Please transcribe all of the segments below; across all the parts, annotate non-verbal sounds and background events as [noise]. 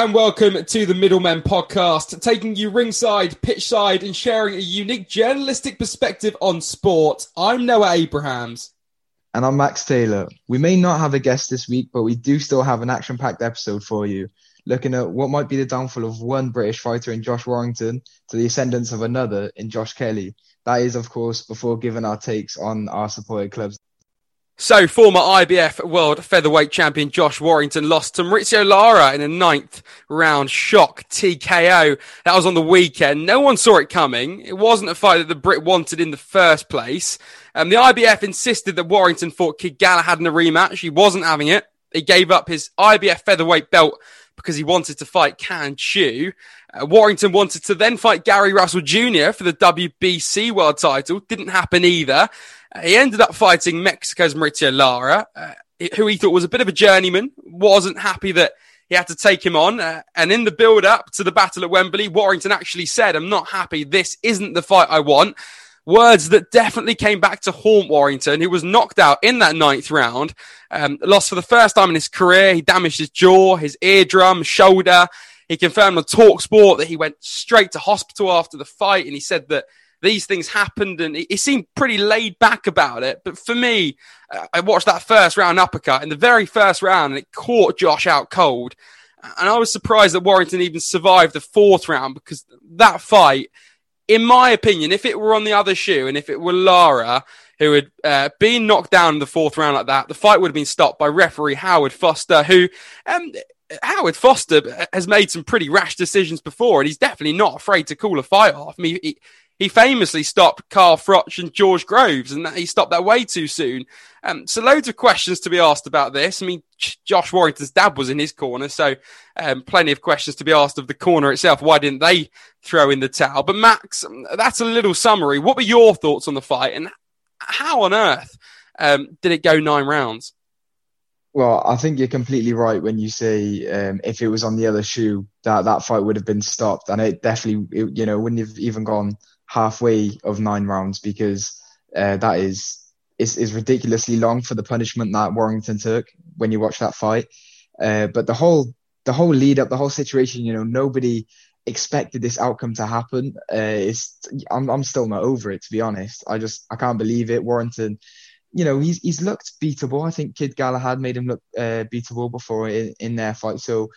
And welcome to the Middlemen podcast, taking you ringside, pitchside, and sharing a unique journalistic perspective on sport. I'm Noah Abrahams. And I'm Max Taylor. We may not have a guest this week, but we do still have an action packed episode for you, looking at what might be the downfall of one British fighter in Josh Warrington to the ascendance of another in Josh Kelly. That is, of course, before giving our takes on our supported clubs. So, former IBF World Featherweight Champion Josh Warrington lost to Mauricio Lara in a ninth round shock TKO. That was on the weekend. No one saw it coming. It wasn't a fight that the Brit wanted in the first place. Um, the IBF insisted that Warrington fought Kid Galahad in a rematch. He wasn't having it. He gave up his IBF featherweight belt because he wanted to fight Can Xu. Uh, Warrington wanted to then fight Gary Russell Jr. for the WBC world title. Didn't happen either. He ended up fighting Mexico's Mauricio Lara, uh, who he thought was a bit of a journeyman, wasn't happy that he had to take him on. Uh, and in the build up to the battle at Wembley, Warrington actually said, I'm not happy. This isn't the fight I want. Words that definitely came back to haunt Warrington, who was knocked out in that ninth round. Um, lost for the first time in his career. He damaged his jaw, his eardrum, shoulder. He confirmed on Talksport that he went straight to hospital after the fight, and he said that these things happened, and he, seemed pretty laid back about it. But for me, uh, I watched that first round uppercut in the very first round, and it caught Josh out cold. And I was surprised that Warrington even survived the fourth round because that fight, in my opinion, if it were on the other shoe and if it were Lara who had uh, been knocked down in the fourth round like that, the fight would have been stopped by referee Howard Foster, who um, Howard Foster has made some pretty rash decisions before, and he's definitely not afraid to call a fight off. I mean, he, he famously stopped Carl Froch and George Groves, and he stopped that way too soon. Um, so, loads of questions to be asked about this. I mean, Josh Warrington's dad was in his corner, so um, plenty of questions to be asked of the corner itself. Why didn't they throw in the towel? But Max, um, that's a little summary. What were your thoughts on the fight, and how on earth um, did it go nine rounds? Well, I think you're completely right when you say um, if it was on the other shoe, that that fight would have been stopped, and it definitely, it, you know, wouldn't have even gone halfway of nine rounds because uh, that is is is ridiculously long for the punishment that Warrington took when you watch that fight. Uh, but the whole the whole lead up, the whole situation, you know, nobody expected this outcome to happen. Uh, I'm I'm still not over it to be honest. I just I can't believe it. Warrington you know, he's he's looked beatable. I think Kid Galahad made him look uh, beatable before in, in their fight. So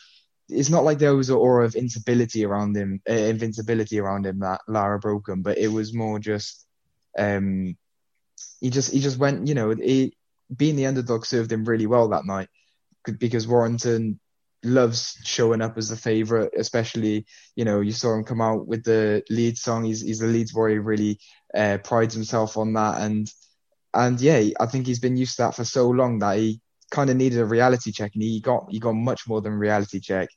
it's not like there was an aura of invincibility around him, uh, invincibility around him that Lara broke him, but it was more just, um, he just he just went, you know, he, being the underdog served him really well that night because Warrington loves showing up as the favorite, especially you know you saw him come out with the lead song. He's he's the Leeds warrior, really uh, prides himself on that, and and yeah, I think he's been used to that for so long that he kind of needed a reality check, and he got he got much more than reality check.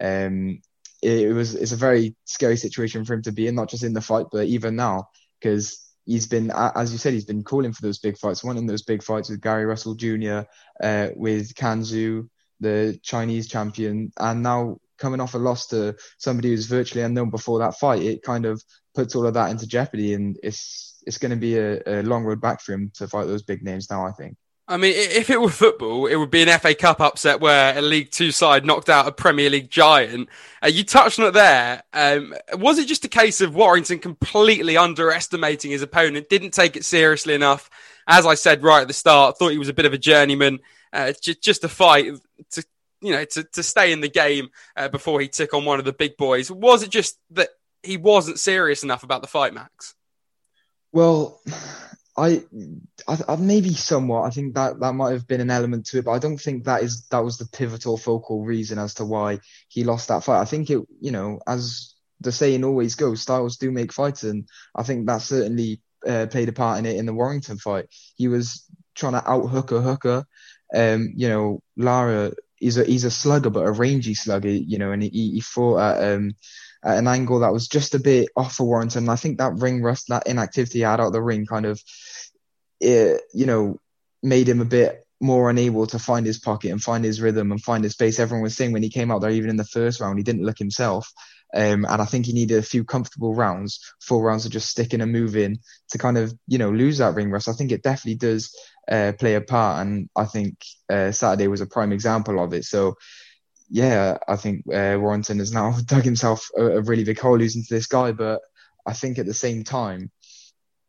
Um, it, it was it's a very scary situation for him to be in, not just in the fight, but even now because he's been, as you said, he's been calling for those big fights, wanting those big fights with Gary Russell Jr., uh, with Can Xu, the Chinese champion, and now coming off a loss to somebody who's virtually unknown before that fight, it kind of puts all of that into jeopardy, and it's it's going to be a, a long road back for him to fight those big names now. I think. I mean, if it were football, it would be an FA Cup upset where a League Two side knocked out a Premier League giant. Uh, you touched on it there. Um, was it just a case of Warrington completely underestimating his opponent, didn't take it seriously enough? As I said right at the start, thought he was a bit of a journeyman, uh, just, just a fight to, you know, to, to stay in the game uh, before he took on one of the big boys. Was it just that he wasn't serious enough about the fight, Max? Well, I, I, I, maybe somewhat. I think that that might have been an element to it, but I don't think that is that was the pivotal focal reason as to why he lost that fight. I think it, you know, as the saying always goes, styles do make fights, and I think that certainly uh, played a part in it in the Warrington fight. He was trying to out hook a hooker. Um, you know, Lara is a he's a slugger, but a rangy slugger. You know, and he, he fought at um at an angle that was just a bit off for Warrington. I think that ring rust, that inactivity out of the ring, kind of, it, you know, made him a bit more unable to find his pocket and find his rhythm and find his space. Everyone was saying when he came out there, even in the first round, he didn't look himself. Um, and I think he needed a few comfortable rounds, four rounds of just sticking and moving to kind of, you know, lose that ring rust. I think it definitely does uh, play a part. And I think uh, Saturday was a prime example of it. So yeah, I think uh, Warrington has now [laughs] dug himself a, a really big hole losing to this guy. But I think at the same time,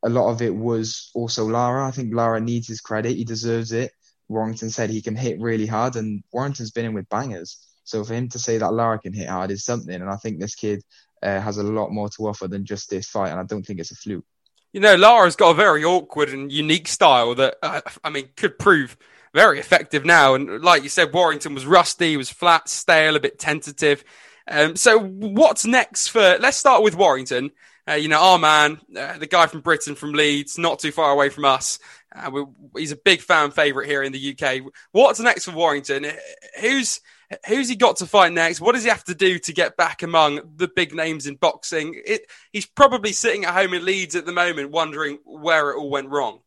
a lot of it was also Lara. I think Lara needs his credit. He deserves it. Warrington said he can hit really hard, and Warrington's been in with bangers. So for him to say that Lara can hit hard is something. And I think this kid uh, has a lot more to offer than just this fight. And I don't think it's a fluke. You know, Lara's got a very awkward and unique style that, uh, I mean, could prove very effective now. And like you said, Warrington was rusty, was flat, stale, a bit tentative. Um, so what's next for? Let's start with Warrington. Uh, you know, our man, uh, the guy from Britain, from Leeds, not too far away from us. Uh, he's a big fan favourite here in the UK. What's next for Warrington? Who's who's he got to fight next? What does he have to do to get back among the big names in boxing? It, he's probably sitting at home in Leeds at the moment, wondering where it all went wrong.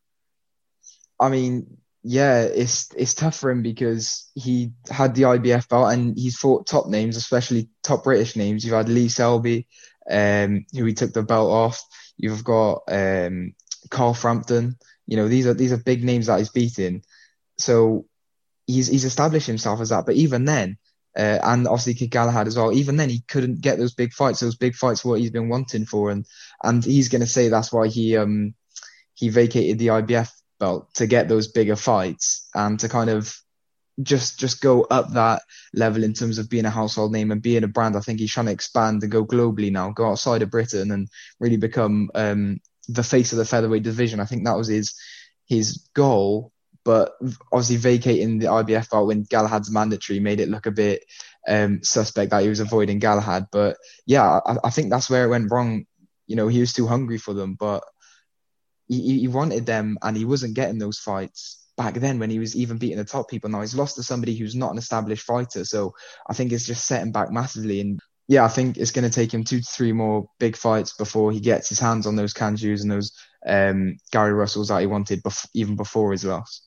I mean, yeah, it's it's tough for him because he had the IBF belt and he's fought top names, especially top British names. You've had Lee Selby, um, who he took the belt off. You've got um, Carl Frampton. You know, these are these are big names that he's beaten. So he's he's established himself as that. But even then, uh, and obviously Kid Galahad as well. Even then, he couldn't get those big fights. Those big fights, were what he's been wanting for, and and he's going to say that's why he um he vacated the IBF belt to get those bigger fights and to kind of just just go up that level in terms of being a household name and being a brand. I think he's trying to expand and go globally now, go outside of Britain and really become um, the face of the featherweight division. I think that was his his goal but obviously vacating the IBF belt when Galahad's mandatory made it look a bit um, suspect that he was avoiding Galahad. But yeah, I, I, think that's where it went wrong. You know, he was too hungry for them, but he, he wanted them and he wasn't getting those fights back then when he was even beating the top people. Now he's lost to somebody who's not an established fighter. So I think it's just setting back massively. And yeah, I think it's going to take him two to three more big fights before he gets his hands on those Can Xus and those um, Gary Russells that he wanted bef- even before his loss.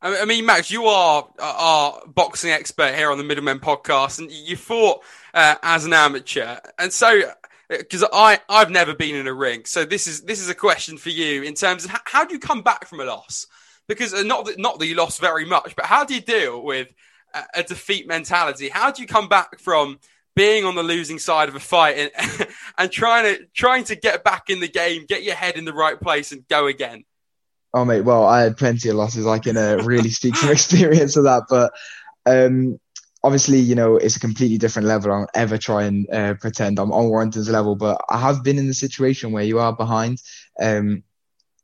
I mean, Max, you are our boxing expert here on the Middlemen podcast, and you fought uh, as an amateur, and so because I I've never been in a ring, so this is this is a question for you in terms of how, how do you come back from a loss? Because uh, not that not that you lost very much, but how do you deal with a, a defeat mentality? How do you come back from being on the losing side of a fight and, [laughs] and trying to trying to get back in the game, get your head in the right place, and go again? Oh mate, well I had plenty of losses. I can uh, really speak from [laughs] experience of that, but um, obviously you know it's a completely different level. I don't ever try and uh, pretend I'm on Warrington's level, but I have been in the situation where you are behind, um,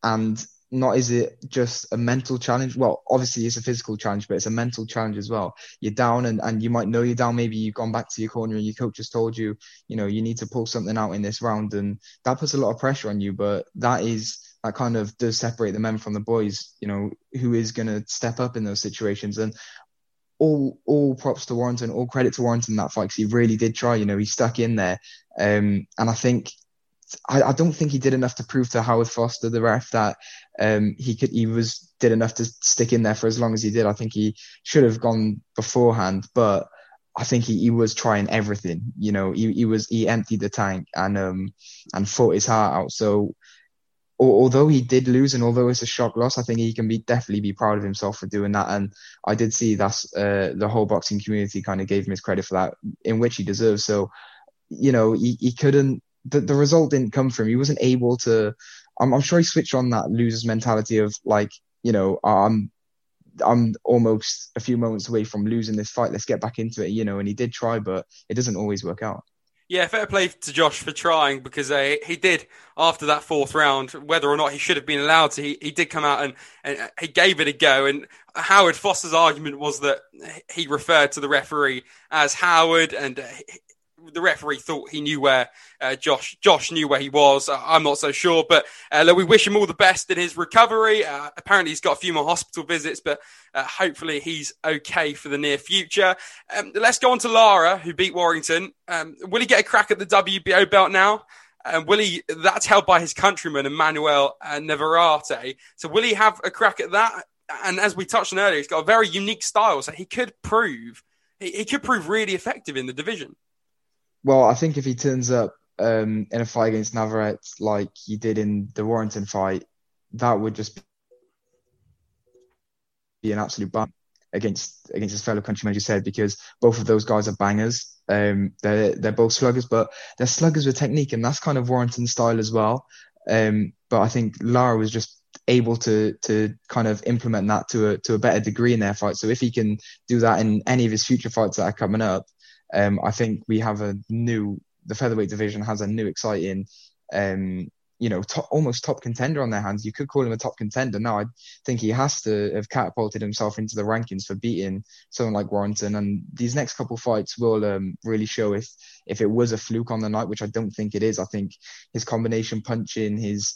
and not is it just a mental challenge? Well, obviously it's a physical challenge, but it's a mental challenge as well. You're down and, and you might know you're down. Maybe you've gone back to your corner and your coach has told you, you know, you need to pull something out in this round. And that puts a lot of pressure on you, but that is that kind of does separate the men from the boys. You know, who is going to step up in those situations and. All, all props to Warrington, all credit to Warrington in that fight because he really did try. You know, he stuck in there, um, and I think I, I, don't think he did enough to prove to Howard Foster, the ref, that um, he could he was did enough to stick in there for as long as he did. I think he should have gone beforehand, but I think he, he was trying everything. You know, he, he was he emptied the tank and um and fought his heart out. So although he did lose and although it's a shock loss, I think he can be definitely be proud of himself for doing that. And I did see that's uh, the whole boxing community kind of gave him his credit for that, in which he deserves. So, you know, he, he couldn't. The, the result didn't come from. He wasn't able to. I'm, I'm sure he switched on that loser's mentality of like, you know, I'm I'm almost a few moments away from losing this fight. Let's get back into it, you know. And he did try, but it doesn't always work out. Yeah, fair play to Josh for trying because uh, he did after that fourth round. Whether or not he should have been allowed to, he, he did come out and, and he gave it a go. And Howard Foster's argument was that he referred to the referee as Howard, and uh, the referee thought he knew where uh, Josh Josh knew where he was. I'm not so sure, but uh, we wish him all the best in his recovery. Uh, apparently, he's got a few more hospital visits, but uh, hopefully, he's okay for the near future. Um, let's go on to Lara, who beat Warrington. Um, will he get a crack at the WBO belt now? And will he? That's held by his countryman Emmanuel uh, Navarrete. So will he have a crack at that? And as we touched on earlier, he's got a very unique style, so he could prove he, he could prove really effective in the division. Well, I think if he turns up um, in a fight against Navarrete like he did in the Warrington fight, that would just be an absolute bump. against against his fellow countrymen, as you said, because both of those guys are bangers. Um, they're they're both sluggers, but they're sluggers with technique, and that's kind of Warrington's style as well. Um, but I think Lara was just able to to kind of implement that to a to a better degree in their fight. So if he can do that in any of his future fights that are coming up, um, I think we have a new the featherweight division has a new exciting um, you know, almost top contender on their hands. You could call him a top contender. Now, I think he has to have catapulted himself into the rankings for beating someone like Warrington. And these next couple fights will um, really show if if it was a fluke on the night, which I don't think it is. I think his combination punching, his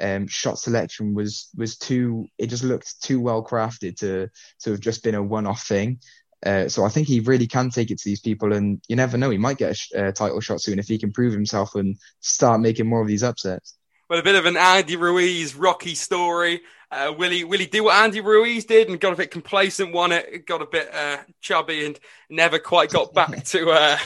um, shot selection was was too. It just looked too well crafted to to have just been a one off thing. Uh, so I think he really can take it to these people, and you never know, he might get a, sh- a title shot soon if he can prove himself and start making more of these upsets. Well, a bit of an Andy Ruiz Rocky story. Uh, will he will he do what Andy Ruiz did and got a bit complacent, won it, got a bit uh, chubby, and never quite got back [laughs] to uh,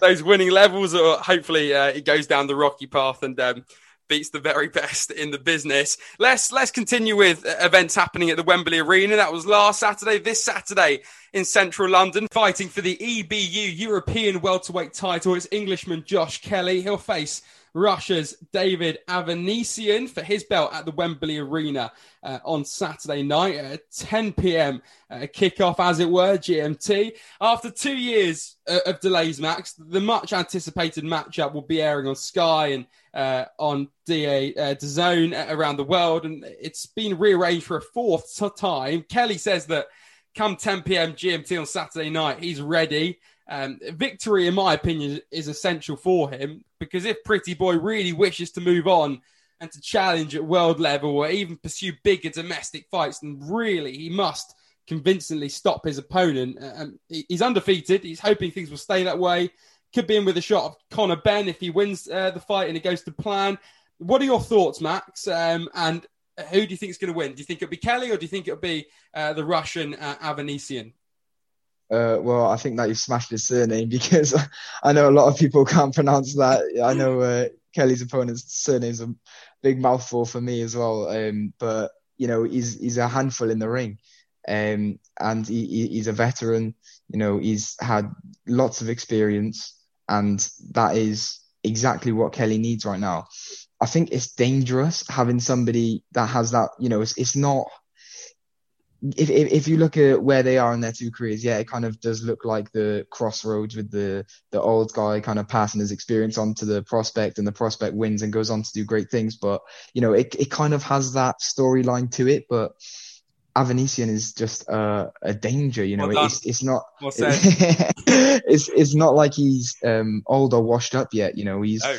those winning levels? Or hopefully uh, he goes down the Rocky path and um, beats the very best in the business. Let's let's continue with events happening at the Wembley Arena. That was last Saturday. This Saturday in central London, fighting for the EBU European welterweight title. It's Englishman Josh Kelly. He'll face Russia's David Avanesyan for his belt at the Wembley Arena uh, on Saturday night at 10 p.m. Uh, kickoff, as it were, GMT. After two years uh, of delays, Max, the much anticipated matchup will be airing on Sky and uh, on DA uh, Zone around the world, and it's been rearranged for a fourth time. Kelly says that come 10 p.m. GMT on Saturday night, he's ready. Um, victory, in my opinion, is essential for him because if Pretty Boy really wishes to move on and to challenge at world level or even pursue bigger domestic fights, then really he must convincingly stop his opponent. Um, he's undefeated. He's hoping things will stay that way. Could be in with a shot of Conor Benn if he wins uh, the fight and it goes to plan. What are your thoughts, Max? Um, and who do you think is going to win? Do you think it'll be Kelly or do you think it'll be uh, the Russian uh, Avanesyan? Uh, well, I think that you've smashed his surname [laughs] because I know a lot of people can't pronounce that. I know uh, Kelly's opponent's surname is a big mouthful for me as well. Um, but you know, he's he's a handful in the ring, um, and he, he's a veteran. You know, he's had lots of experience, and that is exactly what Kelly needs right now. I think it's dangerous having somebody that has that. You know, it's it's not if, if, if you look at where they are in their two careers, yeah, it kind of does look like the crossroads with the the old guy kind of passing his experience on to the prospect, and the prospect wins and goes on to do great things. But you know, it it kind of has that storyline to it, but. Avanesyan is just uh, a danger, you know. Well it's it's not [laughs] it's it's not like he's um, old or washed up yet, you know. He's oh.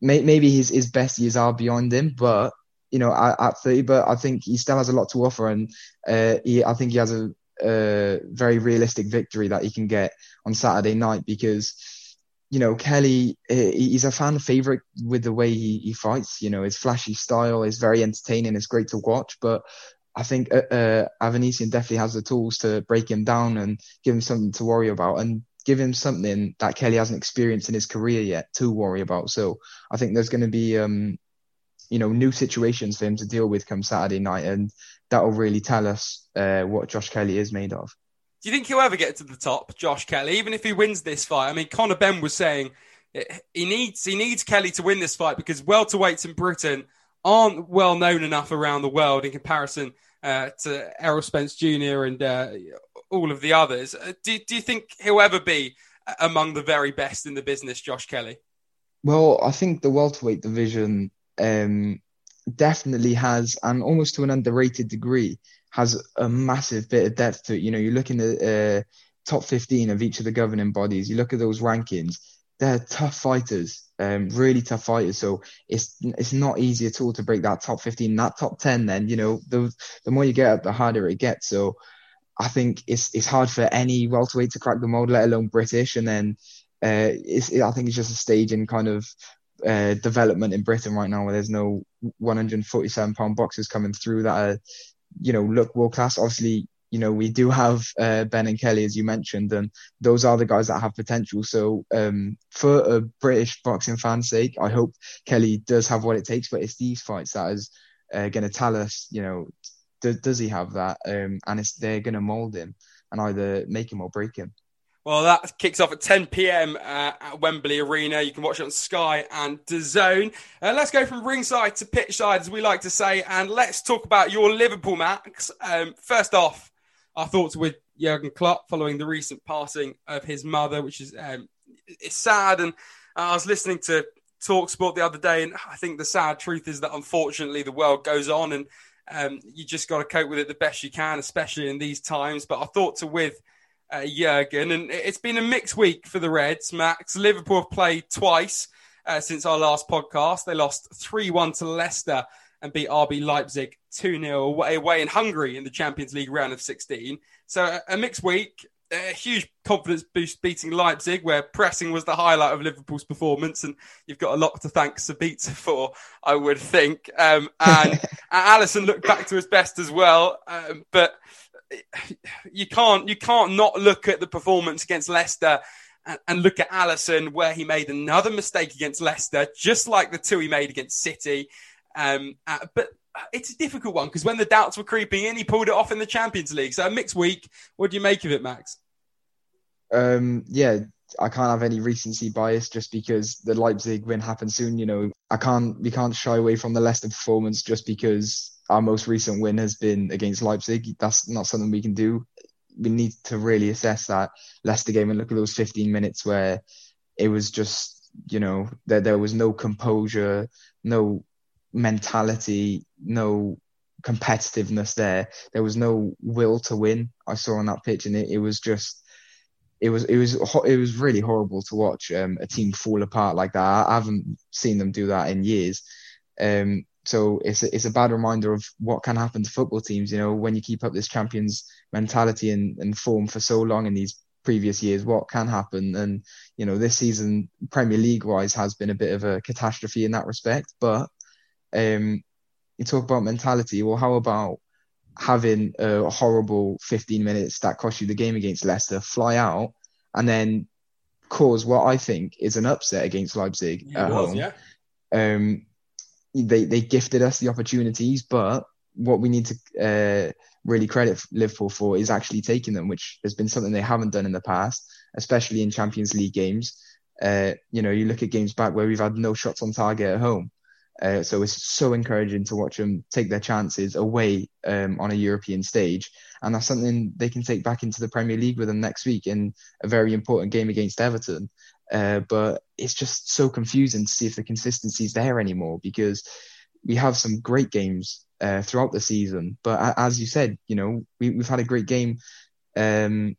may, maybe his his best years are beyond him, but you know, at, at 30, but I think he still has a lot to offer, and uh, he, I think he has a, a, very realistic victory that he can get on Saturday night because, you know, Kelly, he's a fan favorite with the way he, he fights. You know, his flashy style is very entertaining. It's great to watch, but I think uh, uh, Avanesyan definitely has the tools to break him down and give him something to worry about. And give him something that Kelly hasn't experienced in his career yet to worry about. So I think there's going to be um, you know, new situations for him to deal with come Saturday night, and that'll really tell us uh, what Josh Kelly is made of. Do you think he'll ever get to the top, Josh Kelly? Even if he wins this fight, I mean, Conor Benn was saying he needs he needs Kelly to win this fight because welterweights in Britain aren't well known enough around the world in comparison uh, to Errol Spence Jr. and uh, all of the others. Uh, do, do you think he'll ever be among the very best in the business, Josh Kelly? Well, I think the welterweight division um, definitely has, and almost to an underrated degree, has a massive bit of depth to it. You know, you look in the uh, top 15 of each of the governing bodies, you look at those rankings, they're tough fighters, um, really tough fighters. So it's it's not easy at all to break that top 15, that top 10. Then you know, the the more you get up, the harder it gets. So I think it's it's hard for any welterweight to crack the mold, let alone British. And then uh, it's, I think it's just a stage in kind of uh, development in Britain right now, where there's no 147 pound boxers coming through that are, you know, look world class. Obviously, you know, we do have uh, Benn and Kelly, as you mentioned, and those are the guys that have potential. So, um, for a British boxing fan's sake, I hope Kelly does have what it takes. But it's these fights that is uh, going to tell us, you know, d- does he have that? Um, and it's they're going to mold him. and either make him or break him. Well, that kicks off at 10 p.m. Uh, at Wembley Arena. You can watch it on Sky and DAZN. Uh, let's go from ringside to pitch side, as we like to say, and let's talk about your Liverpool, Max. Um, first off, our thoughts with Jurgen Klopp following the recent passing of his mother, which is um, it's sad. And I was listening to Talksport the other day, and I think the sad truth is that unfortunately the world goes on, and um, you just got to cope with it the best you can, especially in these times. But our thoughts are with uh, Jurgen. And it's been a mixed week for the Reds, Max. Liverpool have played twice uh, since our last podcast. They lost 3 1 to Leicester and beat RB Leipzig 2 0 away in Hungary in the Champions League round of 16. So a, mixed week. A huge confidence boost beating Leipzig, where pressing was the highlight of Liverpool's performance, and you've got a lot to thank Sabitzer [laughs] for, I would think. Um, and [laughs] Alisson looked back to his best as well, um, but [sighs] you can't you can't not look at the performance against Leicester and, and, look at Alisson where he made another mistake against Leicester, just like the two he made against City. Um, uh, but it's a difficult one because when the doubts were creeping in, he pulled it off in the Champions League. So a mixed week. What do you make of it, Max? Um, yeah, I can't have any recency bias just because the Leipzig win happened soon. You know, I can't we can't shy away from the Leicester performance just because our most recent win has been against Leipzig. That's not something we can do. We need to really assess that Leicester game and look at those 15 minutes where it was just, you know, there there was no composure, no mentality, no competitiveness there. There was no will to win. I saw on that pitch, and it, it was just it was it was it was really horrible to watch um, a team fall apart like that. I haven't seen them do that in years. Um, so it's a, it's a bad reminder of what can happen to football teams. You know, when you keep up this champions mentality and, and form for so long in these previous years, what can happen? And you know, this season Premier League wise has been a bit of a catastrophe in that respect. But um, you talk about mentality. Well, how about having a horrible 15 minutes that cost you the game against Leicester, fly out, and then cause what I think is an upset against Leipzig at was, home. Yeah. Um, they they gifted us the opportunities, but what we need to uh, really credit Liverpool for is actually taking them, which has been something they haven't done in the past, especially in Champions League games. Uh, you know, you look at games back where we've had no shots on target at home. Uh, so it's so encouraging to watch them take their chances away um, on a European stage, and that's something they can take back into the Premier League with them next week in a very important game against Everton. Uh, but it's just so confusing to see if the consistency is there anymore because we have some great games uh, throughout the season. But as you said, you know, we, have had a great game um,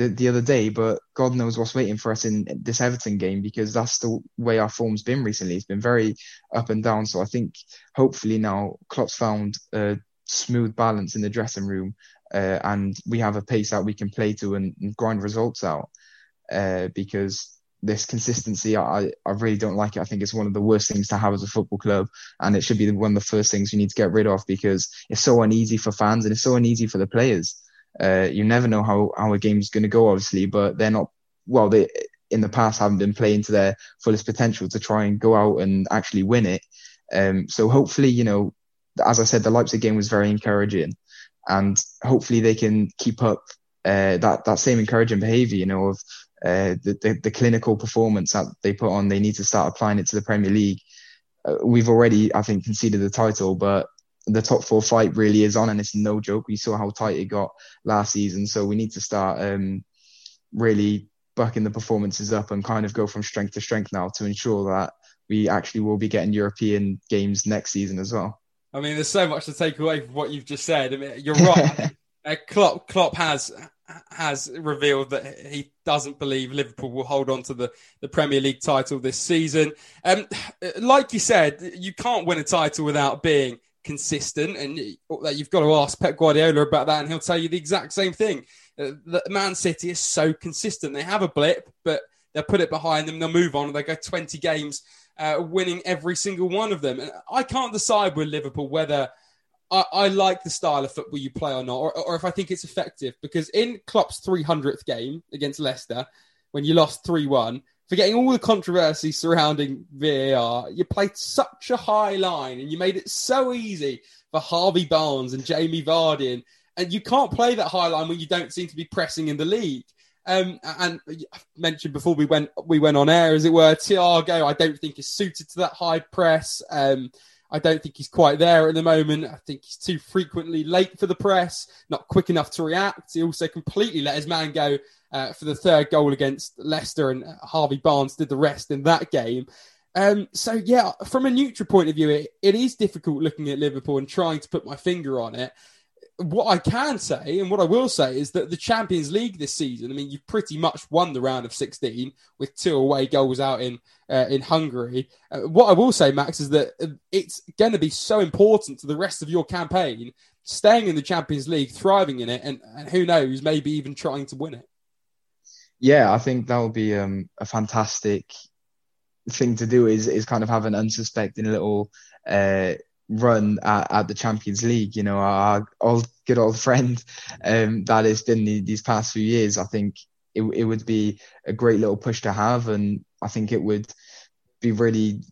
the, the other day, but God knows what's waiting for us in this Everton game because that's the way our form's been recently. It's been very up and down. So I think hopefully now Klopp's found a smooth balance in the dressing room uh, and we have a pace that we can play to and, and grind results out. Uh, because this consistency, I, I really don't like it. I think it's one of the worst things to have as a football club, and it should be one of the first things you need to get rid of because it's so uneasy for fans and it's so uneasy for the players. Uh, you never know how, how a game's going to go, obviously, but they're not, well, they, in the past haven't been playing to their fullest potential to try and go out and actually win it. Um, so hopefully, you know, as I said, the Leipzig game was very encouraging and hopefully they can keep up uh, that, that same encouraging behavior, you know, of uh, the, the, the clinical performance that they put on, they need to start applying it to the Premier League. Uh, we've already, I think, conceded the title, but the top four fight really is on, and it's no joke. We saw how tight it got last season, so we need to start um, really bucking the performances up and kind of go from strength to strength now to ensure that we actually will be getting European games next season as well. I mean, there's so much to take away from what you've just said. I mean, you're right. [laughs] uh, Klopp, Klopp has has revealed that he doesn't believe Liverpool will hold on to the, the Premier League title this season. Um, [sighs] like you said, you can't win a title without being consistent, and you've got to ask Pep Guardiola about that, and he'll tell you the exact same thing. Uh, that Man City is so consistent; they have a blip, but they'll put it behind them, they'll move on, and they go 20 games, uh, winning every single one of them. And I can't decide with Liverpool whether I, I, like the style of football you play or not, or, or if I think it's effective. Because in Klopp's 300th game against Leicester, when you lost 3 1, forgetting all the controversy surrounding VAR, you played such a high line and you made it so easy for Harvey Barnes and Jamie Vardy and, and you can't play that high line when you don't seem to be pressing in the league. Um, and I mentioned before we went we went on air, as it were, Thiago, I don't think is suited to that high press. Um, I don't think he's quite there at the moment. I think he's too frequently late for the press, not quick enough to react. He also completely let his man go uh, for the third goal against Leicester, and Harvey Barnes did the rest in that game. Um, so yeah, from a neutral point of view, it, it is difficult looking at Liverpool and trying to put my finger on it what I can say and what I will say is that the Champions League this season, I mean, you've pretty much won the round of 16 with two away goals out in uh, in Hungary. Uh, what I will say, Max, is that it's going to be so important to the rest of your campaign, staying in the Champions League, thriving in it, and, and who knows, maybe even trying to win it. Yeah, I think that would be um, a fantastic thing to do. Is is kind of have an unsuspecting little. Uh, run at, at, the Champions League. You know, our old good old friend um, that has been the, these past few years. I think it, it would be a great little push to have, and I think it would be really,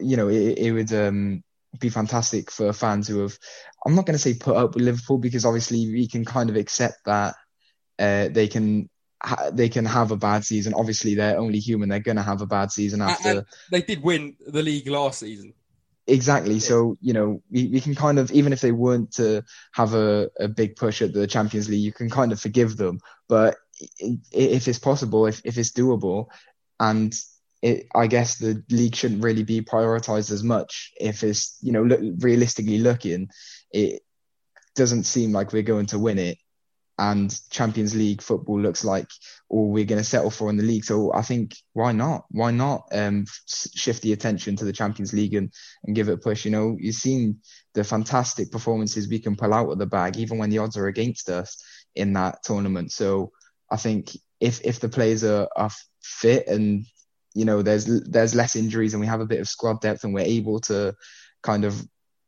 you know, it, it would um, be fantastic for fans who have. I'm not going to say put up with Liverpool because obviously we can kind of accept that uh, they can they can have a bad season. Obviously, they're only human. They're going to have a bad season after. And they did win the league last season. Exactly. So, you know, we, we can kind of, even if they weren't to have a, a big push at the Champions League, you can kind of forgive them. But if it's possible, if, if it's doable, and it, I guess the league shouldn't really be prioritized as much if it's, you know, look, realistically looking, it doesn't seem like we're going to win it and Champions League football looks like all we're going to settle for in the league. So I think why not? Why not um, shift the attention to the Champions League and, and give it a push? You know, you've seen the fantastic performances we can pull out of the bag, even when the odds are against us in that tournament. So I think if if the players are, are fit and you know there's there's less injuries and we have a bit of squad depth and we're able to kind of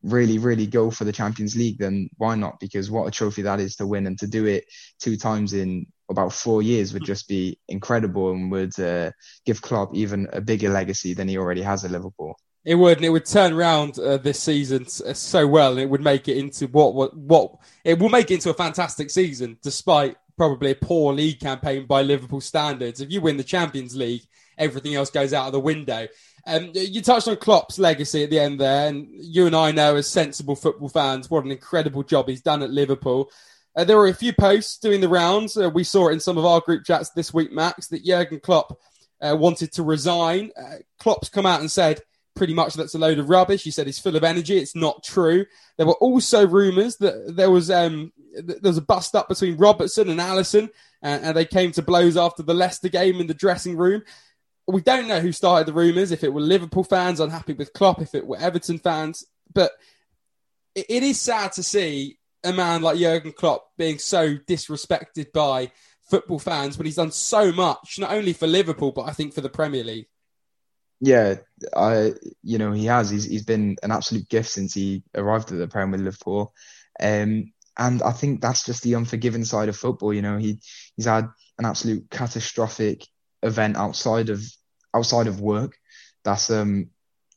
really, really go for the Champions League, then why not? Because what a trophy that is to win and to do it two times in about four years would just be incredible and would uh, give Klopp even a bigger legacy than he already has at Liverpool. It would, and it would turn around uh, this season uh, so well, it would make it into what, what what it will make it into a fantastic season, despite probably a poor league campaign by Liverpool standards. If you win the Champions League, everything else goes out of the window. Um, you touched on Klopp's legacy at the end there, and you and I know as sensible football fans what an incredible job he's done at Liverpool. Uh, there were a few posts doing the rounds. Uh, we saw it in some of our group chats this week, Max, that Jurgen Klopp uh, wanted to resign. Uh, Klopp's come out and said pretty much that's a load of rubbish. He said he's full of energy. It's not true. There were also rumours that there was um, there was a bust up between Robertson and Alisson, uh, and they came to blows after the Leicester game in the dressing room we don't know who started the rumours, if it were Liverpool fans unhappy with Klopp, if it were Everton fans. But it, it is sad to see a man like Jurgen Klopp being so disrespected by football fans when he's done so much, not only for Liverpool, but I think for the Premier League. Yeah, I you know he has. He's he's been an absolute gift since he arrived at the Premier with Liverpool, um, and I think that's just the unforgiving side of football. You know, he he's had an absolute catastrophic event outside of outside of work that's um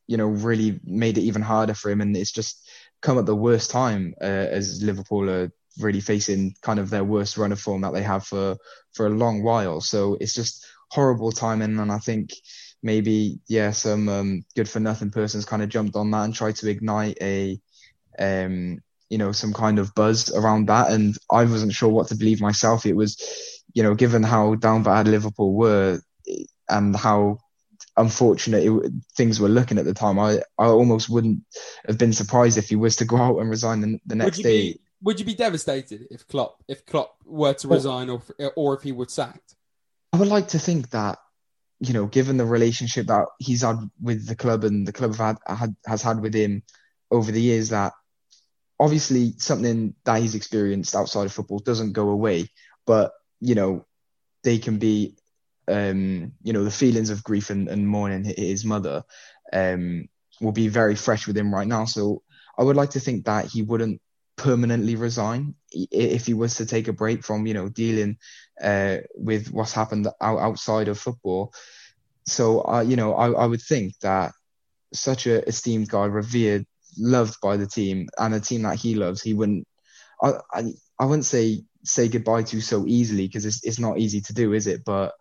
you know really made it even harder for him. And it's just come at the worst time uh, as Liverpool are really facing kind of their worst run of form that they have for for a long while. So it's just horrible timing. And I think maybe yeah some um, good for nothing persons kind of jumped on that and tried to ignite a um you know some kind of buzz around that. And I wasn't sure what to believe myself. It was you know given how down bad Liverpool were and how unfortunate it, things were looking at the time, I, I almost wouldn't have been surprised if he was to go out and resign the, the next would day. Be, would you be devastated if Klopp if Klopp were to resign or or if he would sacked? I would like to think that you know, given the relationship that he's had with the club and the club have had, had has had with him over the years, that obviously something that he's experienced outside of football doesn't go away, but you know, they can be um, you know, the feelings of grief and, and mourning his mother um, will be very fresh with him right now. So I would like to think that he wouldn't permanently resign if he was to take a break from, you know, dealing uh, with what's happened out, outside of football. So, uh, you know, I, I would think that such a esteemed guy, revered, loved by the team, and a team that he loves, he wouldn't I, I, I wouldn't say say goodbye to so easily because it's it's not easy to do, is it? But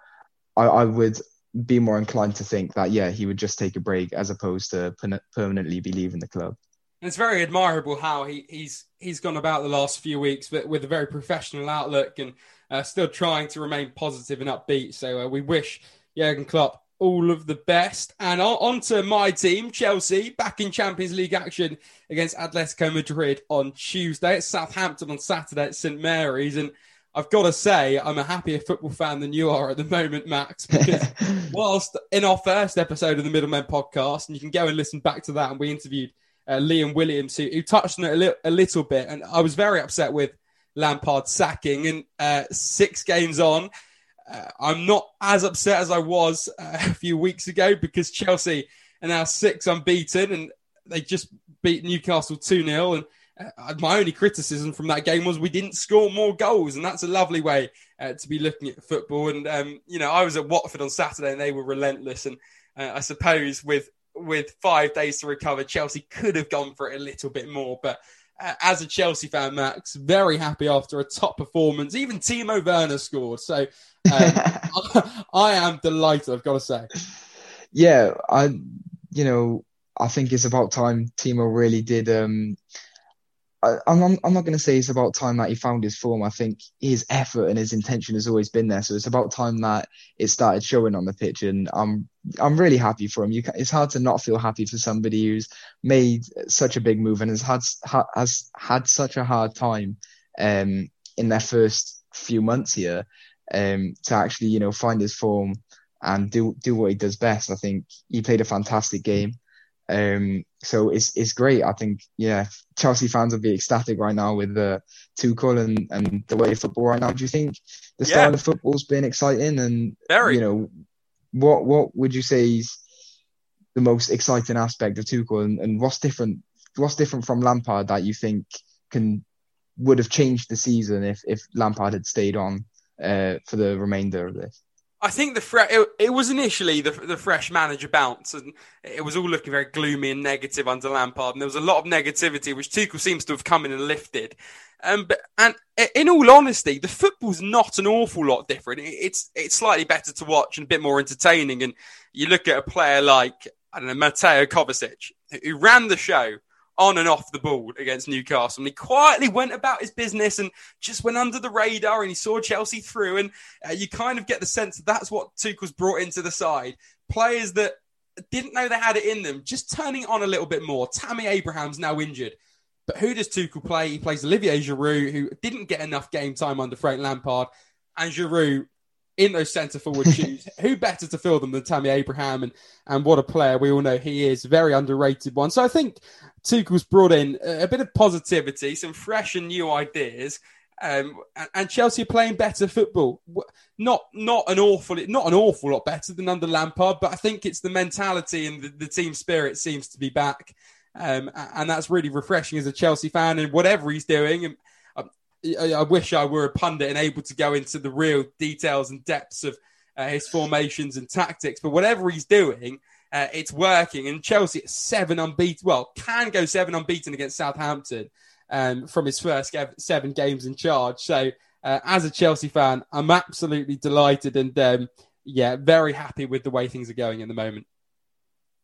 I, I would be more inclined to think that yeah, he would just take a break as opposed to permanently be leaving the club. it's very admirable how he, he's he's gone about the last few weeks, but with a very professional outlook and uh, still trying to remain positive and upbeat. So uh, we wish Jurgen Klopp all of the best. And on to my team, Chelsea, back in Champions League action against Atletico Madrid on Tuesday. At Southampton on Saturday at St Mary's. And I've got to say, I'm a happier football fan than you are at the moment, Max, because [laughs] whilst in our first episode of the Middlemen podcast, and you can go and listen back to that, and we interviewed uh, Liam Williams, who, who, touched on it a, li- a, little bit, and I was very upset with Lampard sacking. And uh, six games on, uh, I'm not as upset as I was uh, [laughs] a few weeks ago because Chelsea are now six unbeaten and they just beat Newcastle 2 0. And uh, my only criticism from that game was we didn't score more goals. And that's a lovely way uh, to be looking at football. And, um, you know, I was at Watford on Saturday and they were relentless. And uh, I suppose with with five days to recover, Chelsea could have gone for it a little bit more. But uh, as a Chelsea fan, Max, very happy after a top performance. Even Timo Werner scored. So um, [laughs] [laughs] I am delighted, I've got to say. Yeah, I, you know, I think it's about time Timo really did um, I, am I'm, I'm not going to say it's about time that he found his form. I think his effort and his intention has always been there. So it's about time that it started showing on the pitch. And I'm I'm really happy for him. You can, it's hard to not feel happy for somebody who's made such a big move and has had ha, has had such a hard time um, in their first few months here um, to actually you know find his form and do do what he does best. I think he played a fantastic game. Um, so it's it's great. I think yeah, Chelsea fans will be ecstatic right now with the uh, Tuchel and, and the way of football right now. Do you think the yeah. style of football's been exciting and Very. you know what what would you say is the most exciting aspect of Tuchel and, and what's different what's different from Lampard that you think can would have changed the season if if Lampard had stayed on uh, for the remainder of this? I think the fre- it, it, was initially the, the fresh manager bounce, and it was all looking very gloomy and negative under Lampard, and there was a lot of negativity, which Tuchel seems to have come in and lifted. Um, but, and in all honesty, the football's not an awful lot different. It's it's slightly better to watch and a bit more entertaining. And you look at a player like I don't know Mateo Kovacic, who ran the show on and off the ball against Newcastle. And he quietly went about his business and just went under the radar and he saw Chelsea through. And uh, you kind of get the sense that that's what Tuchel's brought into the side. Players that didn't know they had it in them, just turning on a little bit more. Tammy Abraham's now injured. But who does Tuchel play? He plays Olivier Giroud, who didn't get enough game time under Frank Lampard. And Giroud in those centre forward shoes. [laughs] Who better to fill them than Tammy Abraham? And and what a player we all know he is, very underrated one. So I think Tuchel's brought in a, bit of positivity, some fresh and new ideas. Um, and, and, Chelsea are playing better football. Not not an awful not an awful lot better than under Lampard, but I think it's the mentality and the, the team spirit seems to be back, um, and that's really refreshing as a Chelsea fan. And whatever he's doing, I wish I were a pundit and able to go into the real details and depths of uh, his formations and tactics. But whatever he's doing, uh, it's working. And Chelsea seven unbeaten. Well, can go seven unbeaten against Southampton um, from his first seven games in charge. So, uh, as a Chelsea fan, I'm absolutely delighted and um, yeah, very happy with the way things are going at the moment.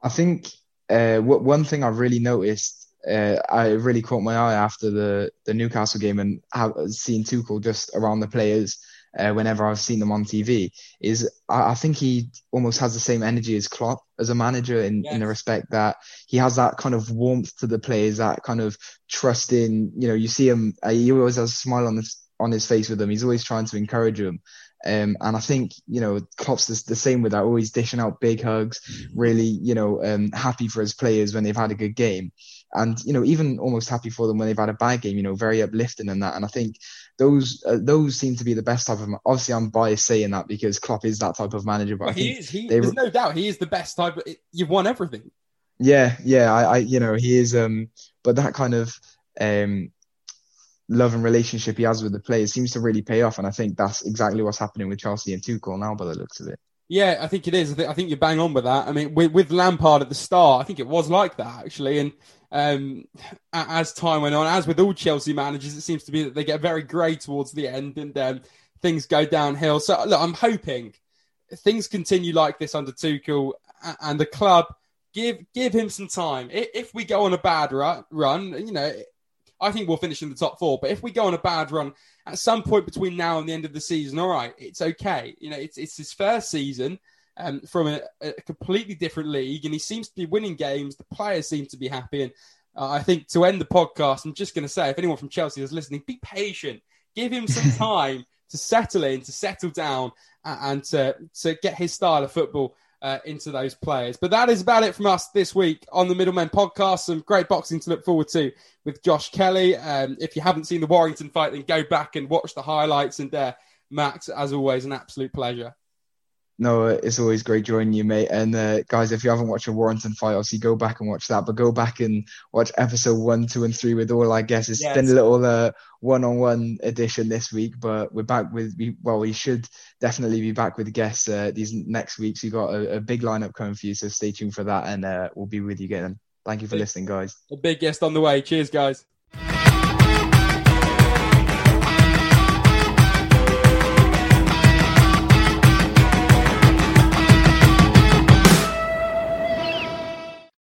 I think uh, one thing I've really noticed uh, I really caught my eye after the, the Newcastle game and have seen Tuchel just around the players uh, whenever I've seen them on TV is I, I, think he almost has the same energy as Klopp as a manager in, yes. in the respect that he has that kind of warmth to the players, that kind of trust in, you know, you see him, uh, he always has a smile on his, on his face with them. He's always trying to encourage them. Um, and I think, you know, Klopp's the, the, same with that, always dishing out big hugs, really, you know, um, happy for his players when they've had a good game. And you know even almost happy for them when they've had a bad game you know very uplifting and that. And i think those uh, those seem to be the best type of obviously i'm biased saying that because Klopp is that type of manager but well, he is he, they, there's no doubt he is the best type of, you've won everything. Yeah yeah I, I you know he is um but that kind of um love and relationship he has with the players seems to really pay off and i think that's exactly what's happening with chelsea and tuchel now by the looks of it yeah, I think it is. I think, I think you're bang on with that. I mean, with, with Lampard at the start, I think it was like that actually, and um, as time went on, as with all Chelsea managers, it seems to be that they get very grey towards the end and um, things go downhill. So look, I'm hoping things continue like this under Tuchel and the club give give him some time. If we go on a bad run, run, you know, I think we'll finish in the top four. But if we go on a bad run at some point between now and the end of the season, all right, it's okay. You know, it's it's his first season um, from a, a, completely different league, and he seems to be winning games. The players seem to be happy, and uh, I think to end the podcast, I'm just going to say, if anyone from Chelsea is listening, be patient, give him some [laughs] time to settle in, to settle down, and to to get his style of football uh, into those players. But that is about it from us this week on the Middlemen podcast. Some great boxing to look forward to with Josh Kelly. Um, if you haven't seen the Warrington fight, then go back and watch the highlights. And uh, Max, as always, an absolute pleasure. No, it's always great joining you, mate. And uh, guys, if you haven't watched a Warrington fight, obviously go back and watch that. But go back and watch episode one, two, and three with all our guests. It's yes. been a little uh, one-on-one edition this week, but we're back with. Well, we should definitely be back with guests uh, these next weeks. We've got a, a, big lineup coming for you, so stay tuned for that, and uh, we'll be with you again. Thank you for listening, guys. A big guest on the way. Cheers, guys.